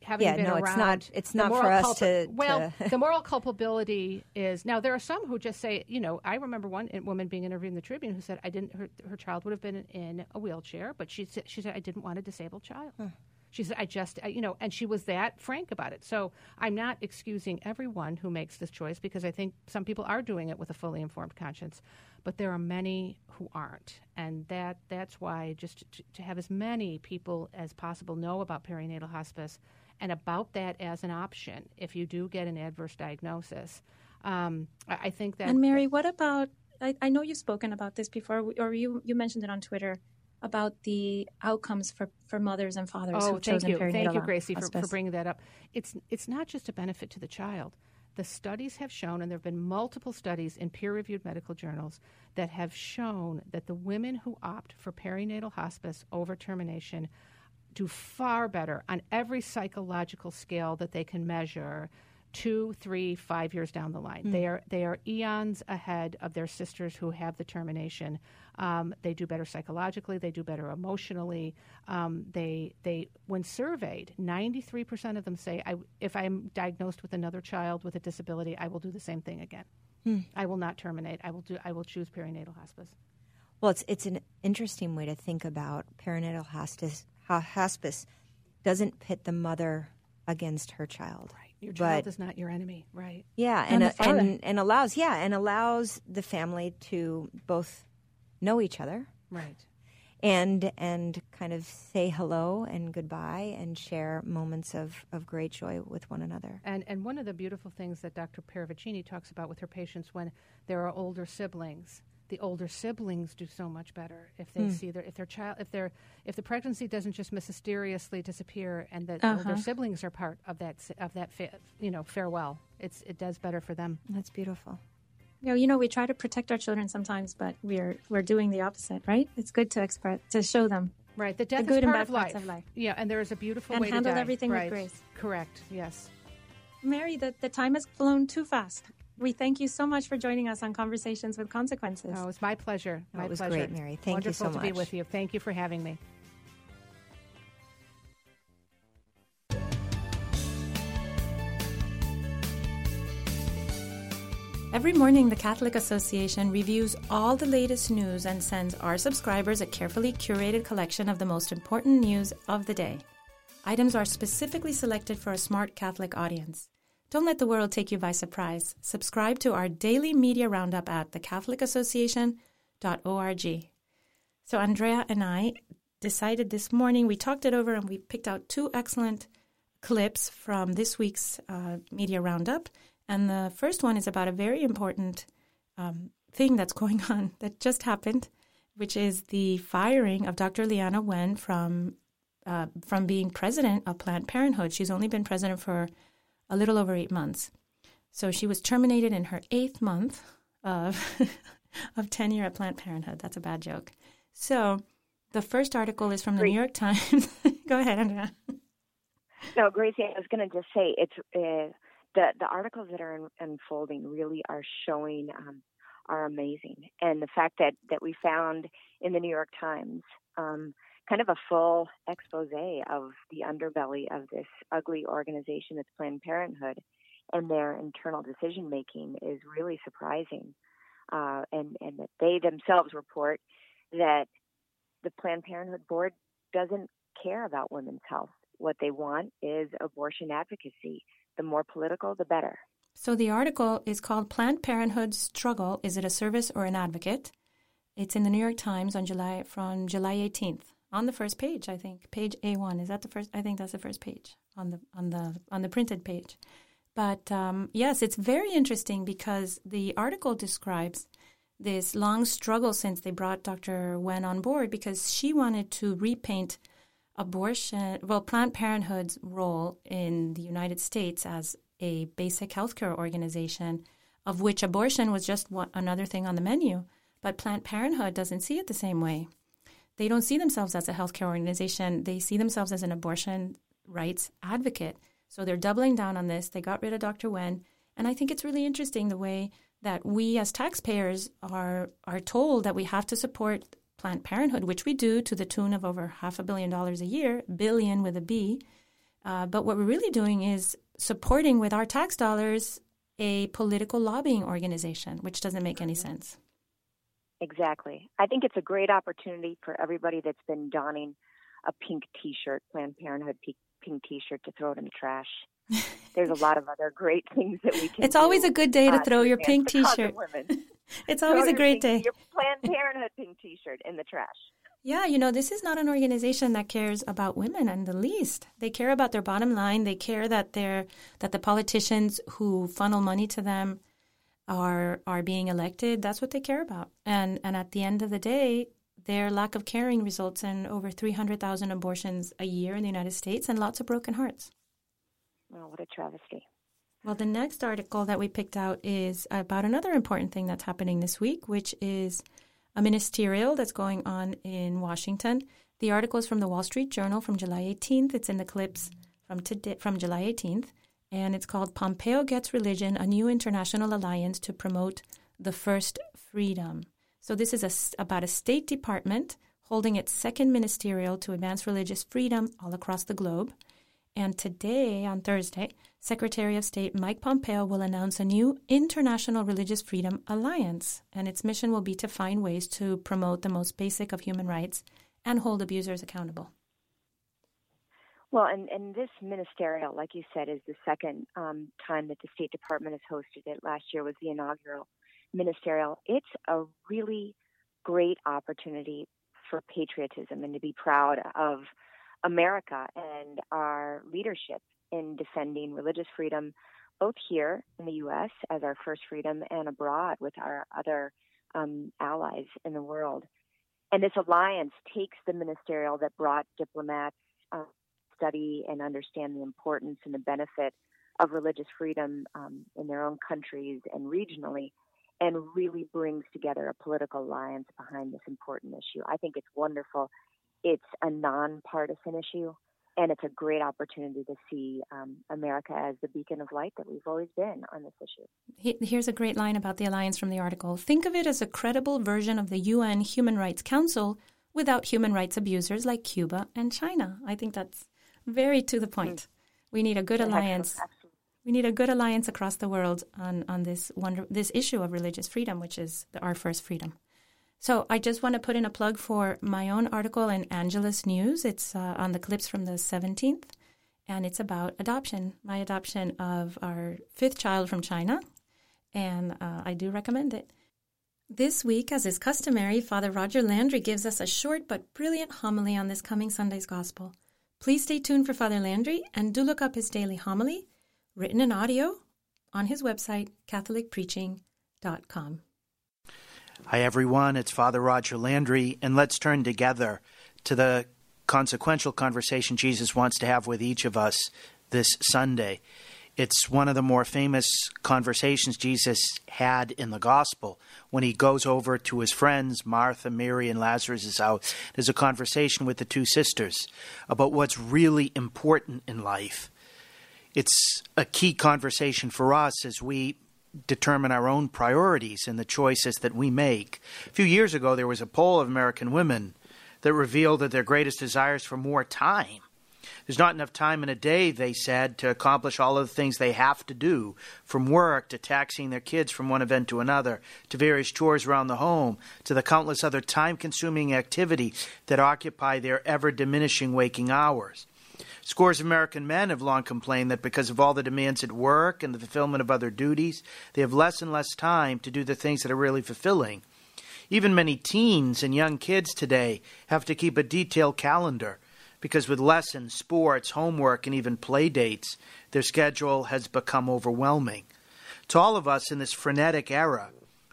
Speaker 3: having
Speaker 2: yeah,
Speaker 3: been
Speaker 2: no,
Speaker 3: around,
Speaker 2: it's not. It's not for us to.
Speaker 3: Well,
Speaker 2: to
Speaker 3: the moral culpability is now. There are some who just say, you know, I remember one woman being interviewed in the Tribune who said, "I didn't. Her, her child would have been in a wheelchair, but she said she said I didn't want a disabled child." Huh. She said, I just, you know, and she was that frank about it. So I'm not excusing everyone who makes this choice because I think some people are doing it with a fully informed conscience, but there are many who aren't. And that that's why just to, to have as many people as possible know about perinatal hospice and about that as an option if you do get an adverse diagnosis. Um, I, I think that.
Speaker 1: And Mary, what about? I, I know you've spoken about this before, or you you mentioned it on Twitter about the outcomes for, for mothers and fathers
Speaker 3: oh,
Speaker 1: who've chosen
Speaker 3: you.
Speaker 1: perinatal
Speaker 3: Thank you, Grazie, for, for, bringing that up. It's, it's not just a benefit to the child. The studies have shown, and there have been multiple studies in peer reviewed medical journals that have shown that the women who opt for perinatal hospice over termination do far better on every psychological scale that they can measure two, three, five years down the line. Mm. They are they are eons ahead of their sisters who have the termination. Um, they do better psychologically. They do better emotionally. Um, they they when surveyed, ninety three percent of them say, I, "If I'm diagnosed with another child with a disability, I will do the same thing again. Mm. I will not terminate. I will do. I will choose perinatal hospice."
Speaker 2: Well, it's it's an interesting way to think about perinatal hospice. Hospice doesn't pit the mother against her child.
Speaker 3: Right. Your child but, is not your enemy, right?
Speaker 2: Yeah, and and, and, and allows yeah, and allows the family to both know each other,
Speaker 3: right,
Speaker 2: and and kind of say hello and goodbye and share moments of, of great joy with one another.
Speaker 3: And and one of the beautiful things that Dr. Parravicini talks about with her patients when there are older siblings the older siblings do so much better if they mm. see their if their child if their if the pregnancy doesn't just mysteriously disappear and the uh-huh. older siblings are part of that of that fa- you know farewell it's it does better for them
Speaker 2: that's beautiful
Speaker 1: you know, you know we try to protect our children sometimes but we're we're doing the opposite right it's good to express to show them
Speaker 3: right the death
Speaker 1: the good
Speaker 3: is part
Speaker 1: and bad
Speaker 3: of life.
Speaker 1: of life
Speaker 3: yeah and there is a beautiful
Speaker 1: and
Speaker 3: way
Speaker 1: handle
Speaker 3: to handle
Speaker 1: everything
Speaker 3: right.
Speaker 1: with grace
Speaker 3: correct yes
Speaker 1: Mary, the, the time has flown too fast. We thank you so much for joining us on Conversations with Consequences.
Speaker 3: Oh, it's my pleasure. My
Speaker 2: oh, it was
Speaker 3: pleasure.
Speaker 2: great, Mary. Thank
Speaker 3: Wonderful
Speaker 2: you so
Speaker 3: much. to be with you. Thank you for having me.
Speaker 1: Every morning, the Catholic Association reviews all the latest news and sends our subscribers a carefully curated collection of the most important news of the day. Items are specifically selected for a smart Catholic audience. Don't let the world take you by surprise. Subscribe to our daily media roundup at thecatholicAssociation.org. So, Andrea and I decided this morning, we talked it over and we picked out two excellent clips from this week's uh, media roundup. And the first one is about a very important um, thing that's going on that just happened, which is the firing of Dr. Leana Wen from uh, from being president of Planned Parenthood. She's only been president for a little over eight months. So she was terminated in her eighth month of of tenure at Planned Parenthood. That's a bad joke. So the first article is from the Great. New York Times. Go ahead, Andrea.
Speaker 4: No, Grazie, I was going to just say it's uh, the the articles that are in, unfolding really are showing um, are amazing, and the fact that that we found in the New York Times um, kind of a full expose of the underbelly of this ugly organization that's Planned Parenthood and their internal decision making is really surprising. Uh, and, and that they themselves report that the Planned Parenthood board doesn't care about women's health. What they want is abortion advocacy. The more political, the better.
Speaker 1: So the article is called Planned Parenthood's Struggle Is It a Service or an Advocate? It's in the New York Times on July from July 18th on the first page, I think. Page A1 is that the first I think that's the first page on the on the on the printed page. But um, yes, it's very interesting because the article describes this long struggle since they brought Dr. Wen on board because she wanted to repaint abortion, well, Planned Parenthood's role in the United States as a basic healthcare organization, of which abortion was just one, another thing on the menu. But Planned Parenthood doesn't see it the same way. They don't see themselves as a healthcare organization, they see themselves as an abortion rights advocate. So they're doubling down on this. They got rid of Dr. Wen. And I think it's really interesting the way that we as taxpayers are are told that we have to support Planned Parenthood, which we do to the tune of over half a billion dollars a year, billion with a B. Uh, but what we're really doing is supporting with our tax dollars a political lobbying organization, which doesn't make any sense.
Speaker 4: Exactly. I think it's a great opportunity for everybody that's been donning a pink T-shirt, Planned Parenthood pink T-shirt, to throw it in the trash. There's a lot of other great things that we can.
Speaker 1: It's always a good day to uh, throw your pink T-shirt. it's always a great day.
Speaker 4: Your Planned Parenthood pink T-shirt in the trash.
Speaker 1: Yeah, you know, this is not an organization that cares about women in the least. They care about their bottom line. They care that they're that the politicians who funnel money to them are are being elected. That's what they care about. And and at the end of the day, their lack of caring results in over 300,000 abortions a year in the United States and lots of broken hearts.
Speaker 4: Oh, what a travesty.
Speaker 1: Well, the next article that we picked out is about another important thing that's happening this week, which is a ministerial that's going on in Washington. The article is from the Wall Street Journal from July 18th. It's in the clips from today, from July 18th, and it's called "Pompeo Gets Religion: A New International Alliance to Promote the First Freedom." So this is a, about a State Department holding its second ministerial to advance religious freedom all across the globe. And today, on Thursday, Secretary of State Mike Pompeo will announce a new International Religious Freedom Alliance, and its mission will be to find ways to promote the most basic of human rights and hold abusers accountable.
Speaker 4: Well, and, and this ministerial, like you said, is the second um, time that the State Department has hosted it. Last year was the inaugural ministerial. It's a really great opportunity for patriotism and to be proud of America and our leadership in defending religious freedom, both here in the U.S. as our first freedom and abroad with our other um, allies in the world. And this alliance takes the ministerial that brought diplomats study and understand the importance and the benefit of religious freedom um, in their own countries and regionally and really brings together a political alliance behind this important issue. I think it's wonderful. It's a nonpartisan issue, and it's a great opportunity to see um, America as the beacon of light that we've always been on this issue.
Speaker 1: Here's a great line about the alliance from the article Think of it as a credible version of the UN Human Rights Council without human rights abusers like Cuba and China. I think that's very to the point. Mm. We need a good alliance we need a good alliance across the world on, on this wonder, this issue of religious freedom, which is the, our first freedom. So I just want to put in a plug for my own article in Angelus News. It's uh, on the clips from the 17th, and it's about adoption, my adoption of our fifth child from China, and uh, I do recommend it. This week, as is customary, Father Roger Landry gives us a short but brilliant homily on this coming Sunday's Gospel. Please stay tuned for Father Landry and do look up his daily homily, written in audio, on his website, CatholicPreaching.com.
Speaker 5: Hi, everyone. It's Father Roger Landry, and let's turn together to the consequential conversation Jesus wants to have with each of us this Sunday. It's one of the more famous conversations Jesus had in the gospel when he goes over to his friends, Martha, Mary, and Lazarus' house. There's a conversation with the two sisters about what's really important in life. It's a key conversation for us as we determine our own priorities and the choices that we make. A few years ago, there was a poll of American women that revealed that their greatest desires for more time there's not enough time in a day, they said, to accomplish all of the things they have to do, from work to taxiing their kids from one event to another, to various chores around the home, to the countless other time consuming activities that occupy their ever diminishing waking hours. Scores of American men have long complained that because of all the demands at work and the fulfillment of other duties, they have less and less time to do the things that are really fulfilling. Even many teens and young kids today have to keep a detailed calendar because with lessons, sports, homework, and even play dates, their schedule has become overwhelming. To all of us in this frenetic era,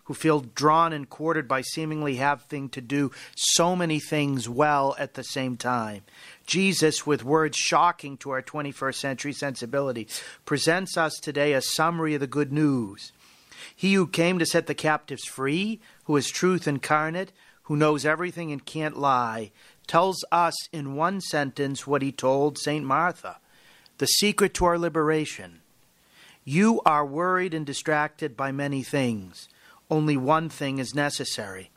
Speaker 5: who feel drawn and quartered by seemingly having to do so many things well at the same time. Jesus, with words shocking to our 21st century sensibility, presents us today a summary of the good news. He who came to set the captives free, who is truth incarnate, who knows everything and can't lie, tells us in one sentence what he told St. Martha the secret to our liberation. You are worried and distracted by many things. Only one thing is necessary.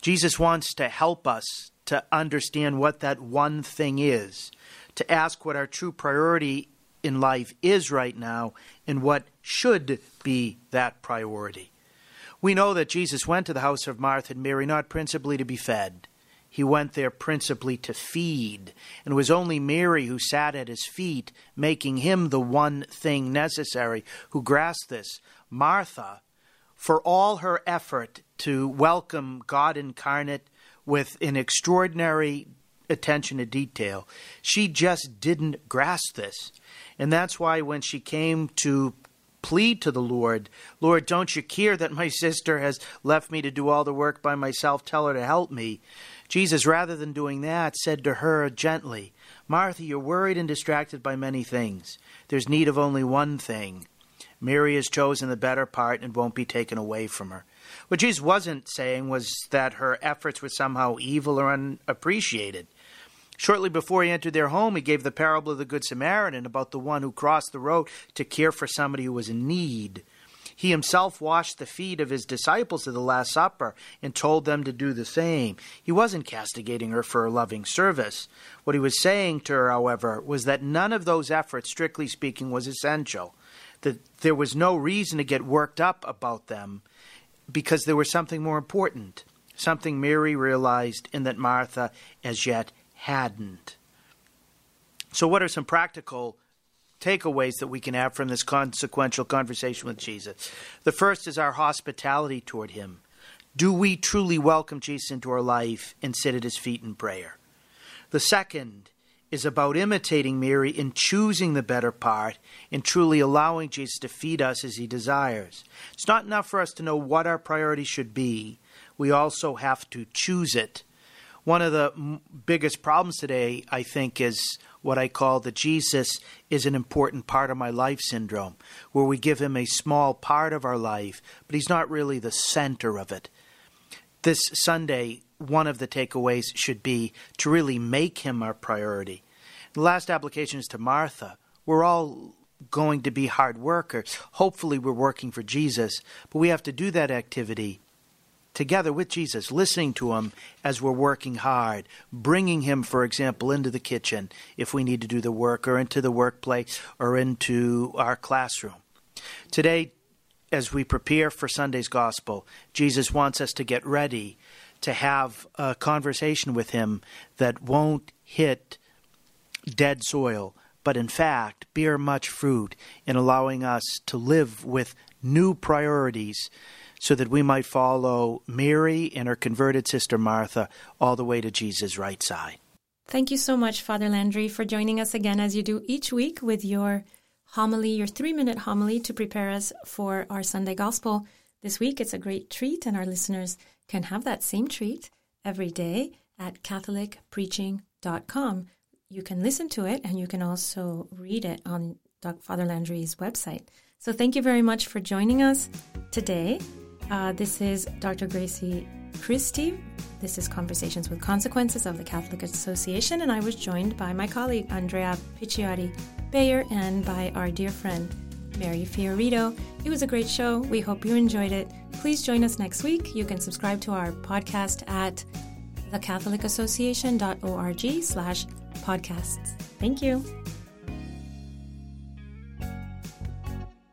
Speaker 5: Jesus wants to help us to understand what that one thing is, to ask what our true priority in life is right now, and what should be that priority. We know that Jesus went to the house of Martha and Mary not principally to be fed. He went there principally to feed, and it was only Mary who sat at his feet, making him the one thing necessary, who grasped this. Martha, for all her effort to welcome God incarnate with an extraordinary attention to detail, she just didn't grasp this. And that's why when she came to plead to the Lord, Lord, don't you care that my sister has left me to do all the work by myself? Tell her to help me. Jesus, rather than doing that, said to her gently, Martha, you're worried and distracted by many things. There's need of only one thing. Mary has chosen the better part and won't be taken away from her. What Jesus wasn't saying was that her efforts were somehow evil or unappreciated. Shortly before he entered their home, he gave the parable of the Good Samaritan about the one who crossed the road to care for somebody who was in need. He himself washed the feet of his disciples at the Last Supper and told them to do the same. He wasn't castigating her for her loving service. What he was saying to her, however, was that none of those efforts, strictly speaking, was essential. That there was no reason to get worked up about them because there was something more important, something Mary realized and that Martha as yet hadn't. So, what are some practical takeaways that we can have from this consequential conversation with Jesus. The first is our hospitality toward him. Do we truly welcome Jesus into our life and sit at his feet in prayer? The second is about imitating Mary in choosing the better part and truly allowing Jesus to feed us as he desires. It's not enough for us to know what our priority should be, we also have to choose it. One of the m- biggest problems today, I think, is what I call the Jesus is an important part of my life syndrome, where we give him a small part of our life, but he's not really the center of it. This Sunday, one of the takeaways should be to really make him our priority. The last application is to Martha. We're all going to be hard workers. Hopefully, we're working for Jesus, but we have to do that activity together with Jesus, listening to him as we're working hard, bringing him, for example, into the kitchen if we need to do the work, or into the workplace, or into our classroom. Today, as we prepare for Sunday's Gospel, Jesus wants us to get ready to have a conversation with him that won't hit dead soil, but in fact bear much fruit in allowing us to live with new priorities so that we might follow Mary and her converted sister Martha all the way to Jesus' right side.
Speaker 1: Thank you so much, Father Landry, for joining us again as you do each week with your homily, your three minute homily to prepare us for our Sunday Gospel. This week, it's a great treat, and our listeners can have that same treat every day at CatholicPreaching.com. You can listen to it and you can also read it on Father Landry's website. So, thank you very much for joining us today. Uh, this is Dr. Grazie Christie. This is Conversations with Consequences of the Catholic Association, and I was joined by my colleague Andrea Picciotti Bayer and by our dear friend Mary Fiorito. It was a great show. We hope you enjoyed it. Please join us next week. You can subscribe to our podcast at thecatholicassociation.org slash podcasts. Thank you.